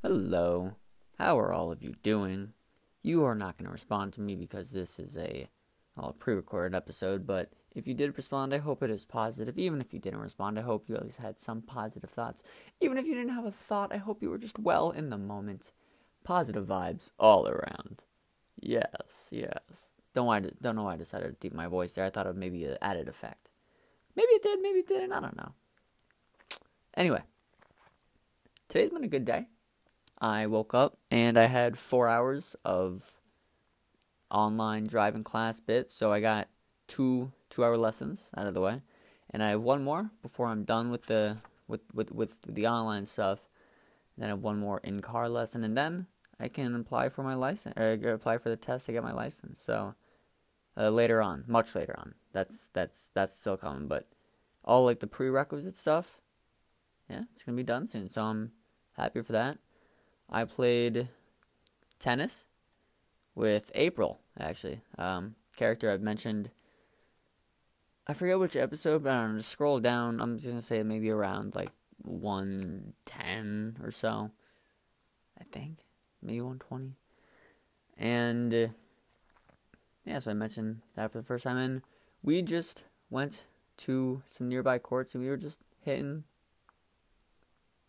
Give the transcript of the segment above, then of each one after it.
Hello. How are all of you doing? You are not going to respond to me because this is a well, pre recorded episode, but if you did respond, I hope it is positive. Even if you didn't respond, I hope you at least had some positive thoughts. Even if you didn't have a thought, I hope you were just well in the moment. Positive vibes all around. Yes, yes. Don't, why, don't know why I decided to deep my voice there. I thought it would maybe an added effect. Maybe it did, maybe it didn't. I don't know. Anyway, today's been a good day. I woke up and I had four hours of online driving class bits, so I got two two hour lessons out of the way, and I have one more before I'm done with the with with with the online stuff. Then I have one more in car lesson, and then I can apply for my license or apply for the test to get my license. So uh, later on, much later on, that's that's that's still coming, but all like the prerequisite stuff, yeah, it's gonna be done soon. So I'm happy for that. I played tennis with April, actually. Um, character I've mentioned. I forget which episode, but I don't know. Just scroll down. I'm just gonna say maybe around like 110 or so. I think maybe 120. And uh, yeah, so I mentioned that for the first time, and we just went to some nearby courts, and we were just hitting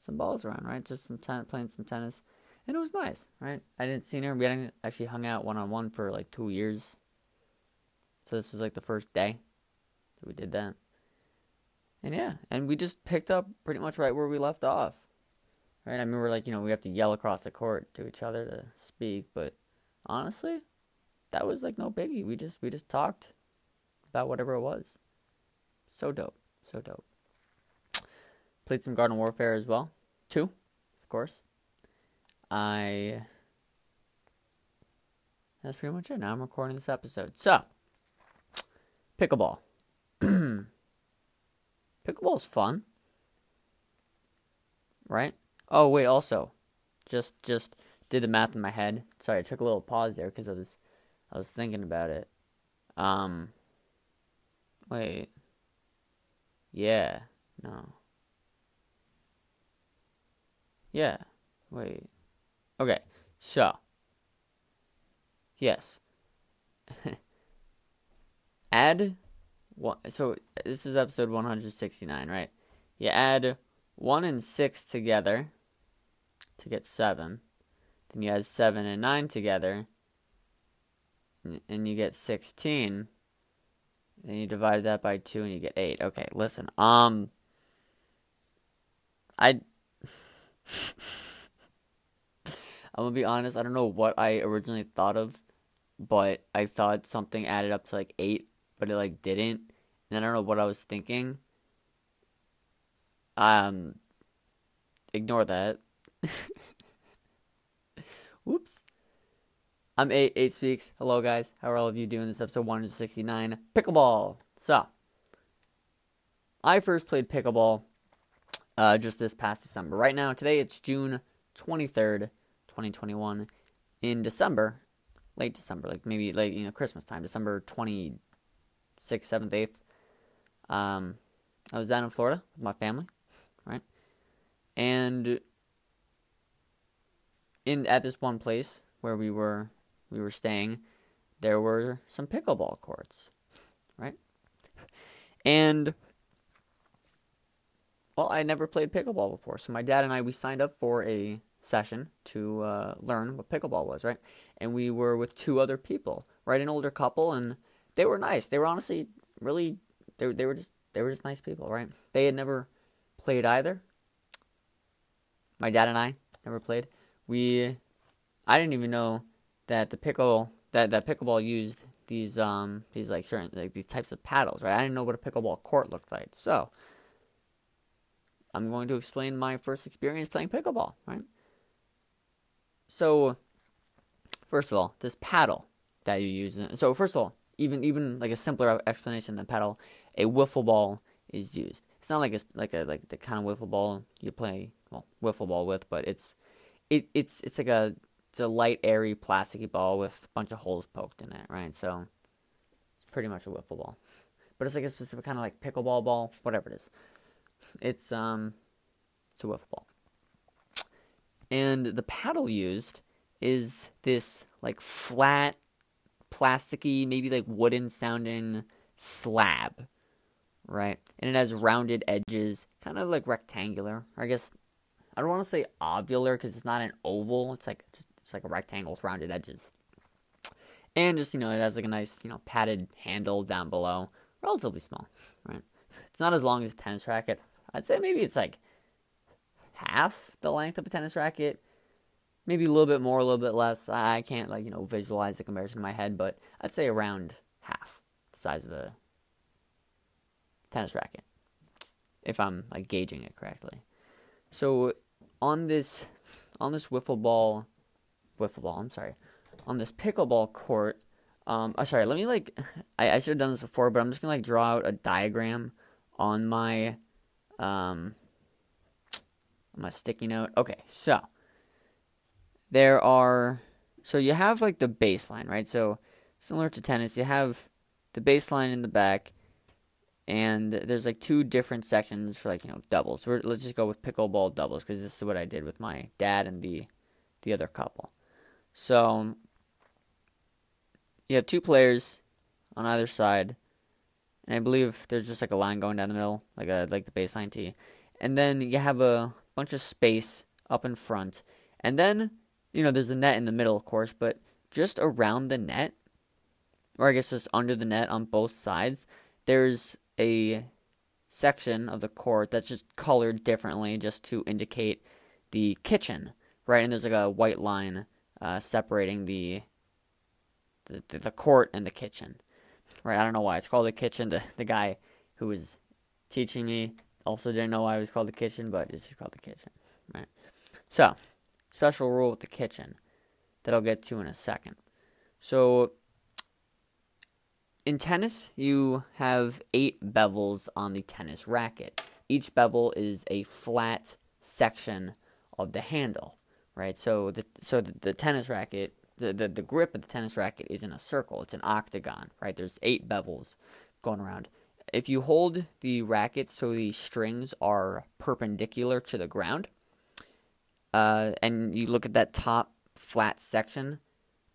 some balls around, right? Just some ten- playing some tennis, and it was nice, right? I didn't see her. We hadn't actually hung out one on one for like two years, so this was like the first day that we did that, and yeah, and we just picked up pretty much right where we left off, right? I mean, we're like you know we have to yell across the court to each other to speak, but honestly, that was like no biggie. We just we just talked about whatever it was. So dope, so dope. Played some Garden Warfare as well two, of course. I. That's pretty much it. Now I'm recording this episode. So, pickleball. pickleball is fun, right? Oh wait, also, just just did the math in my head. Sorry, I took a little pause there because I was I was thinking about it. Um. Wait. Yeah. No. Yeah. Wait. Okay. So. Yes. add one. So this is episode 169, right? You add one and six together to get seven. Then you add seven and nine together, and you get 16. Then you divide that by two, and you get eight. Okay, listen. Um. I I'm gonna be honest, I don't know what I originally thought of, but I thought something added up to like eight, but it like didn't. And I don't know what I was thinking. Um ignore that. Whoops. I'm eight eight speaks. Hello guys. How are all of you doing this episode 169? Pickleball. So I first played pickleball uh, just this past December. Right now, today it's June 23rd, 2021. In December, late December, like maybe like you know Christmas time, December 26th, 7th, 8th. Um, I was down in Florida with my family, right? And in at this one place where we were we were staying, there were some pickleball courts, right? And well, I never played pickleball before, so my dad and I we signed up for a session to uh, learn what pickleball was, right? And we were with two other people, right? An older couple, and they were nice. They were honestly really they they were just they were just nice people, right? They had never played either. My dad and I never played. We I didn't even know that the pickle that that pickleball used these um these like certain like these types of paddles, right? I didn't know what a pickleball court looked like. So, I'm going to explain my first experience playing pickleball, right? So, first of all, this paddle that you use. So, first of all, even even like a simpler explanation than paddle, a wiffle ball is used. It's not like a like a like the kind of wiffle ball you play well wiffle ball with, but it's it it's it's like a it's a light airy plasticky ball with a bunch of holes poked in it, right? So it's pretty much a wiffle ball, but it's like a specific kind of like pickleball ball, whatever it is. It's um, it's a wiffle ball. And the paddle used is this like flat, plasticky, maybe like wooden sounding slab, right? And it has rounded edges, kind of like rectangular. I guess I don't want to say ovular because it's not an oval. It's like it's like a rectangle with rounded edges. And just you know, it has like a nice you know padded handle down below, relatively small, right? It's not as long as a tennis racket. I'd say maybe it's like half the length of a tennis racket. Maybe a little bit more, a little bit less. I can't like, you know, visualize the comparison in my head, but I'd say around half the size of a tennis racket. If I'm like gauging it correctly. So on this on this wiffle ball wiffle ball, I'm sorry. On this pickleball court, um oh, sorry, let me like I, I should have done this before, but I'm just gonna like draw out a diagram on my um my sticky note. Okay, so there are so you have like the baseline, right? So similar to tennis, you have the baseline in the back, and there's like two different sections for like you know doubles. So let's just go with pickleball doubles because this is what I did with my dad and the the other couple. So you have two players on either side, and I believe there's just like a line going down the middle, like a like the baseline tee, and then you have a bunch of space up in front. And then, you know, there's a net in the middle, of course, but just around the net, or I guess just under the net on both sides, there's a section of the court that's just colored differently just to indicate the kitchen, right? And there's like a white line uh, separating the, the the court and the kitchen, right? I don't know why it's called the kitchen. The the guy who was teaching me also didn't know why it was called the kitchen, but it's just called the kitchen, right? So, special rule with the kitchen that I'll get to in a second. So, in tennis, you have eight bevels on the tennis racket. Each bevel is a flat section of the handle, right? So the so the, the tennis racket, the, the the grip of the tennis racket is in a circle. It's an octagon, right? There's eight bevels going around if you hold the racket so the strings are perpendicular to the ground, uh, and you look at that top flat section,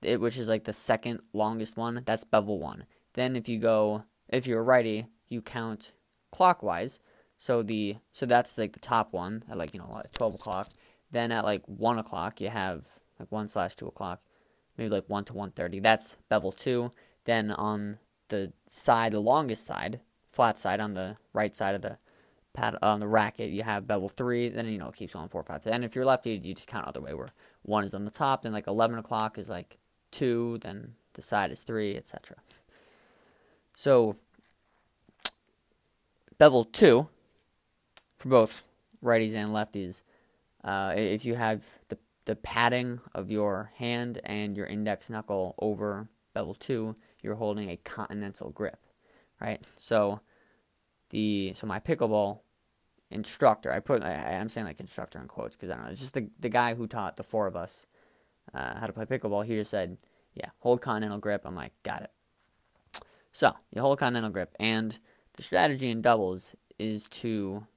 it, which is like the second longest one, that's bevel one. Then if you go, if you're righty, you count clockwise. So the so that's like the top one at like you know twelve o'clock. Then at like one o'clock you have like one slash two o'clock, maybe like one to one thirty. That's bevel two. Then on the side, the longest side, flat side on the right side of the pad on the racket, you have bevel three. Then you know it keeps going four, five. And if you're lefty, you just count other way where one is on the top. Then like eleven o'clock is like two. Then the side is three, etc. So bevel two for both righties and lefties. Uh, if you have the the padding of your hand and your index knuckle over bevel two, you're holding a continental grip right? So the so my pickleball instructor, I put I, am saying like instructor in quotes because I don't know. It's just the the guy who taught the four of us uh, how to play pickleball. He just said, "Yeah, hold continental grip." I'm like, got it. So you hold continental grip, and the strategy in doubles is to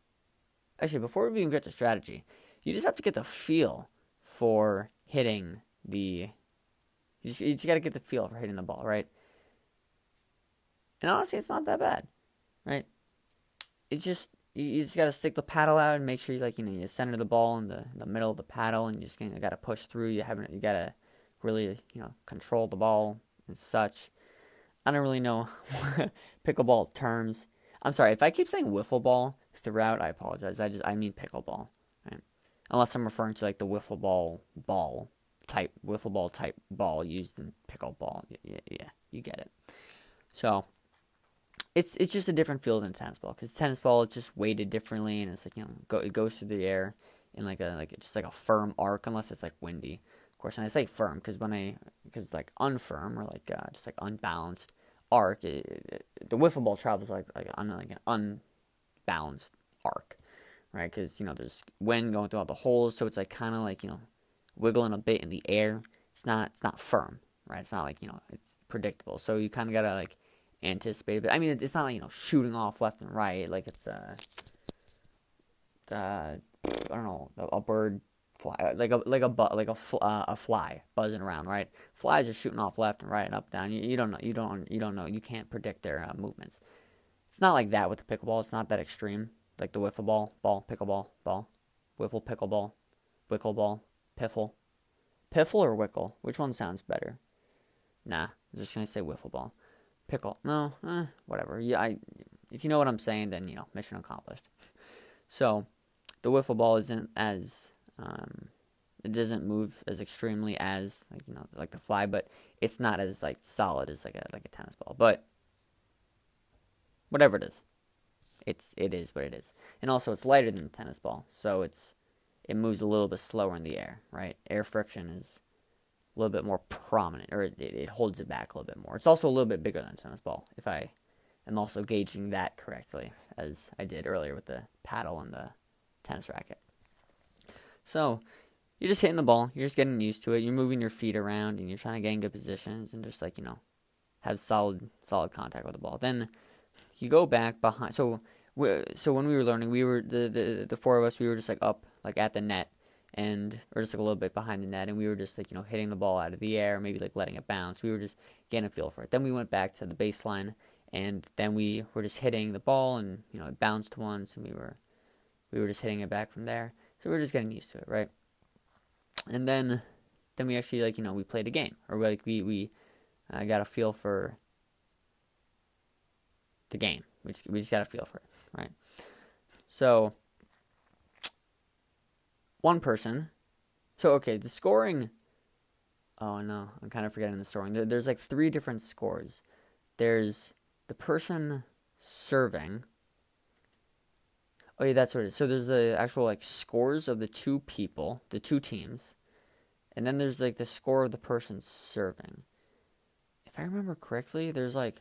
actually before we even get to strategy, you just have to get the feel for hitting the. You just, you just got to get the feel for hitting the ball, right? And honestly, it's not that bad, right? It's just you, you just gotta stick the paddle out and make sure you like you know you center the ball in the, in the middle of the paddle, and you just know, gotta push through. You haven't you gotta really you know control the ball and such. I don't really know pickleball terms. I'm sorry if I keep saying wiffle ball throughout. I apologize. I just I mean pickleball, right? Unless I'm referring to like the wiffle ball ball type wiffle ball type ball used in pickleball. Yeah, yeah, you get it. So it's it's just a different feel than tennis ball because tennis ball it's just weighted differently and it's like you know go, it goes through the air in like a like just like a firm arc unless it's like windy of course. And I say firm because when I because like unfirm or like uh, just like unbalanced arc it, it, the wiffle ball travels like like on like an unbalanced arc right? Because you know there's wind going through all the holes so it's like kind of like you know wiggling a bit in the air. It's not it's not firm right? It's not like you know it's predictable. So you kind of gotta like anticipate. But I mean, it's not like you know shooting off left and right like it's uh, uh I don't know a bird fly, like a like a bu- like a fl- uh, a fly buzzing around, right? Flies are shooting off left and right and up down. You, you don't know, you don't you don't know, you can't predict their uh, movements. It's not like that with the pickleball. It's not that extreme, like the wiffle ball, ball, pickleball, ball, wiffle, pickleball, wickle ball, piffle, piffle or wickle. Which one sounds better? Nah, I'm just gonna say wiffle ball, pickle. No, eh, whatever. Yeah, I. If you know what I'm saying, then you know, mission accomplished. So, the wiffle ball isn't as um, it doesn't move as extremely as like you know like the fly, but it's not as like solid as like a like a tennis ball. But whatever it is, it's it is what it is, and also it's lighter than the tennis ball, so it's it moves a little bit slower in the air. Right, air friction is a little bit more prominent, or it, it holds it back a little bit more. It's also a little bit bigger than a tennis ball, if I am also gauging that correctly, as I did earlier with the paddle and the tennis racket. So you're just hitting the ball, you're just getting used to it, you're moving your feet around and you're trying to get in good positions and just like, you know, have solid solid contact with the ball. Then you go back behind so so when we were learning, we were the, the the four of us, we were just like up like at the net and or just like a little bit behind the net and we were just like, you know, hitting the ball out of the air, maybe like letting it bounce. We were just getting a feel for it. Then we went back to the baseline and then we were just hitting the ball and, you know, it bounced once and we were we were just hitting it back from there. So we are just getting used to it, right? And then, then we actually like you know we played a game, or like we we uh, got a feel for the game. We just we just got a feel for it, right? So one person. So okay, the scoring. Oh no, I'm kind of forgetting the scoring. There, there's like three different scores. There's the person serving Oh yeah, that's what it is. So there's the actual like scores of the two people, the two teams, and then there's like the score of the person serving. If I remember correctly, there's like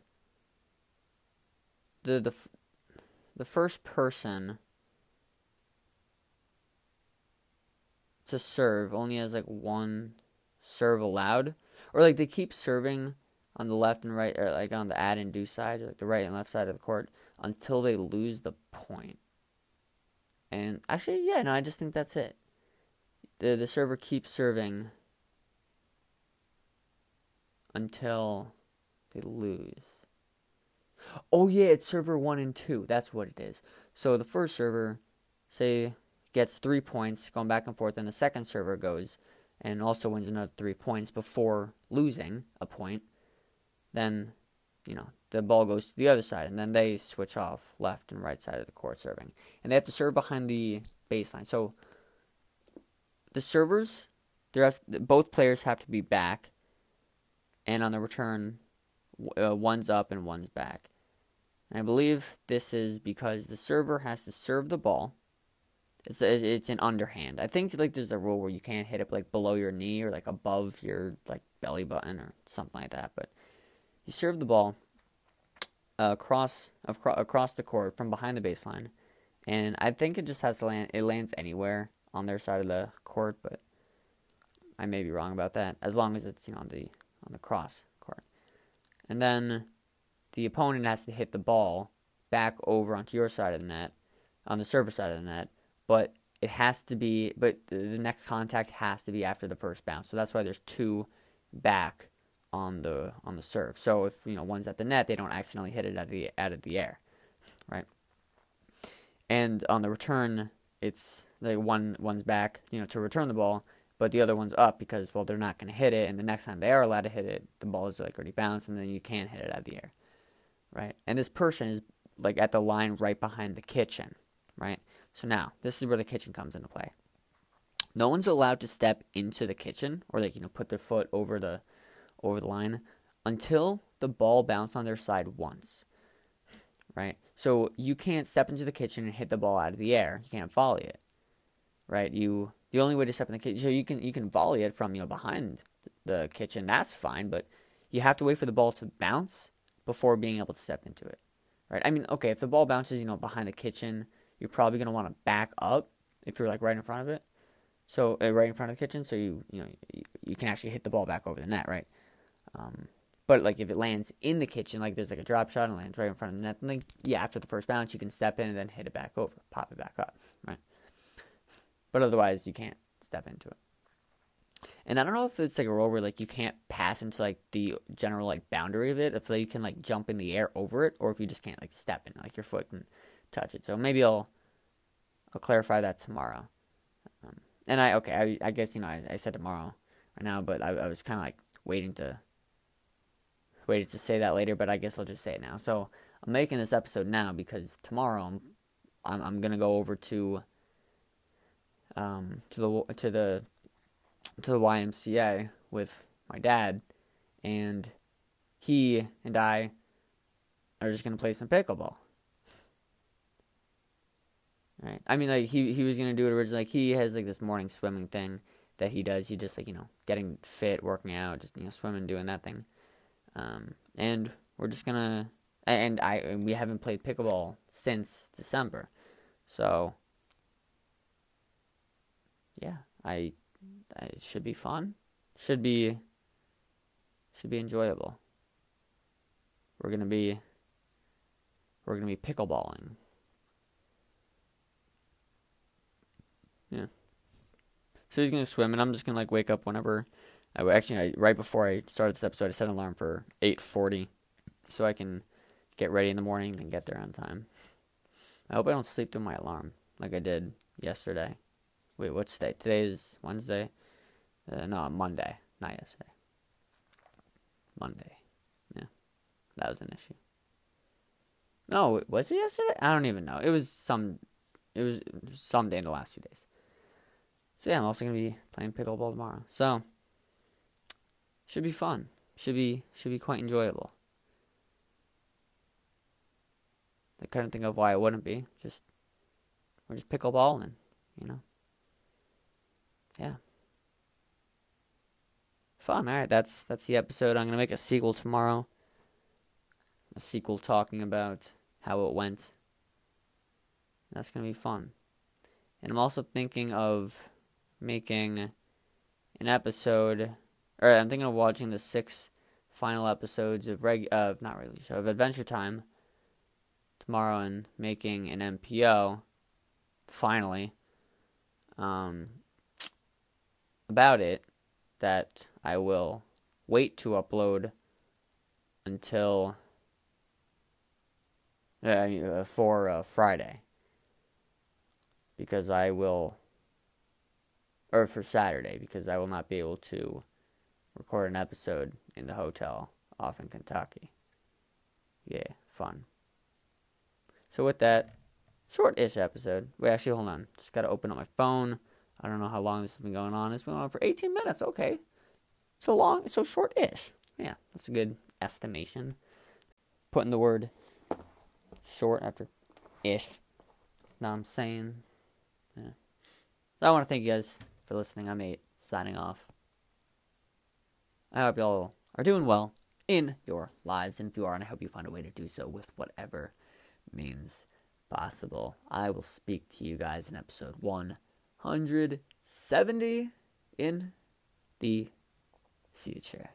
the the the first person to serve only has like one serve allowed, or like they keep serving on the left and right, or like on the ad and deuce side, like the right and left side of the court, until they lose the point. And actually, yeah, no, I just think that's it. The the server keeps serving until they lose. Oh yeah, it's server 1 and 2. That's what it is. So the first server say gets 3 points going back and forth and the second server goes and also wins another 3 points before losing a point. Then, you know, the ball goes to the other side, and then they switch off left and right side of the court serving, and they have to serve behind the baseline. So the servers, both players have to be back, and on the return, uh, one's up and one's back. And I believe this is because the server has to serve the ball. It's it's an underhand. I think like there's a rule where you can't hit it like below your knee or like above your like belly button or something like that. But you serve the ball uh, across across the court from behind the baseline, and I think it just has to land. It lands anywhere on their side of the court, but I may be wrong about that. As long as it's you know on the on the cross court, and then the opponent has to hit the ball back over onto your side of the net, on the server side of the net, but it has to be. But the next contact has to be after the first bounce. So that's why there's two back on the on the serve. So if you know one's at the net, they don't accidentally hit it out of the out of the air, right? And on the return, it's like one one's back, you know, to return the ball, but the other one's up because well they're not going to hit it, and the next time they are allowed to hit it, the ball is like already bounced, and then you can't hit it out of the air, right? And this person is like at the line right behind the kitchen, right? So now this is where the kitchen comes into play. No one's allowed to step into the kitchen or like you know put their foot over the over the line until the ball bounces on their side once. Right? So you can't step into the kitchen and hit the ball out of the air. You can't volley it. Right? You the only way to step in the kitchen so you can you can volley it from you know behind the kitchen. That's fine, but you have to wait for the ball to bounce before being able to step into it. Right? I mean, okay, if the ball bounces, you know, behind the kitchen, you're probably going to want to back up if you're like right in front of it. So uh, right in front of the kitchen, so you you know you, you, can actually hit the ball back over the net, right? Um, but like if it lands in the kitchen, like there's like a drop shot and lands right in front of the net, then like yeah, after the first bounce, you can step in and then hit it back over, pop it back up, right? But otherwise, you can't step into it. And I don't know if it's like a rule where like you can't pass into like the general like boundary of it, if like, you can like jump in the air over it, or if you just can't like step in, like your foot can touch it. So maybe I'll I'll clarify that tomorrow. Um, and I okay, I, I guess you know I, I said tomorrow right now, but I, I was kind of like waiting to waiting to say that later, but I guess I'll just say it now. So I'm making this episode now because tomorrow I'm I'm, I'm gonna go over to um to the to the to the YMCA with my dad, and he and I are just gonna play some pickleball. Right. I mean, like he he was gonna do it originally. Like he has like this morning swimming thing that he does. He just like you know getting fit, working out, just you know swimming, doing that thing. Um, and we're just gonna and I and we haven't played pickleball since December, so yeah, I it should be fun. Should be should be enjoyable. We're gonna be we're gonna be pickleballing. Yeah. So he's gonna swim, and I'm just gonna like wake up whenever. I actually I, right before I started this episode, I set an alarm for 8:40, so I can get ready in the morning and get there on time. I hope I don't sleep through my alarm like I did yesterday. Wait, what's today? Today is Wednesday. Uh, no, Monday, not yesterday. Monday. Yeah, that was an issue. No, was it yesterday? I don't even know. It was some. It was some day in the last few days. So yeah, I'm also gonna be playing pickleball tomorrow. So should be fun. Should be should be quite enjoyable. I couldn't think of why it wouldn't be. Just we're just pickleballing, you know. Yeah. Fun. All right, that's that's the episode. I'm gonna make a sequel tomorrow. A sequel talking about how it went. That's gonna be fun. And I'm also thinking of making an episode, or I'm thinking of watching the six final episodes of reg of not regular show of Adventure Time tomorrow and making an MPO finally um, about it that I will wait to upload until uh, for uh, Friday. Because I will or for Saturday because I will not be able to record an episode in the hotel off in Kentucky. Yeah, fun. So with that short-ish episode, wait, actually, hold on. Just gotta open up my phone. I don't know how long this has been going on. It's been on for 18 minutes. Okay, so long, so short-ish. Yeah, that's a good estimation. Putting the word short after ish. Now I'm saying. Yeah. So I want to thank you guys for listening. I'm 8, signing off. I hope y'all are doing well in your lives, and if you are, and I hope you find a way to do so with whatever means possible. I will speak to you guys in episode 170 in the future.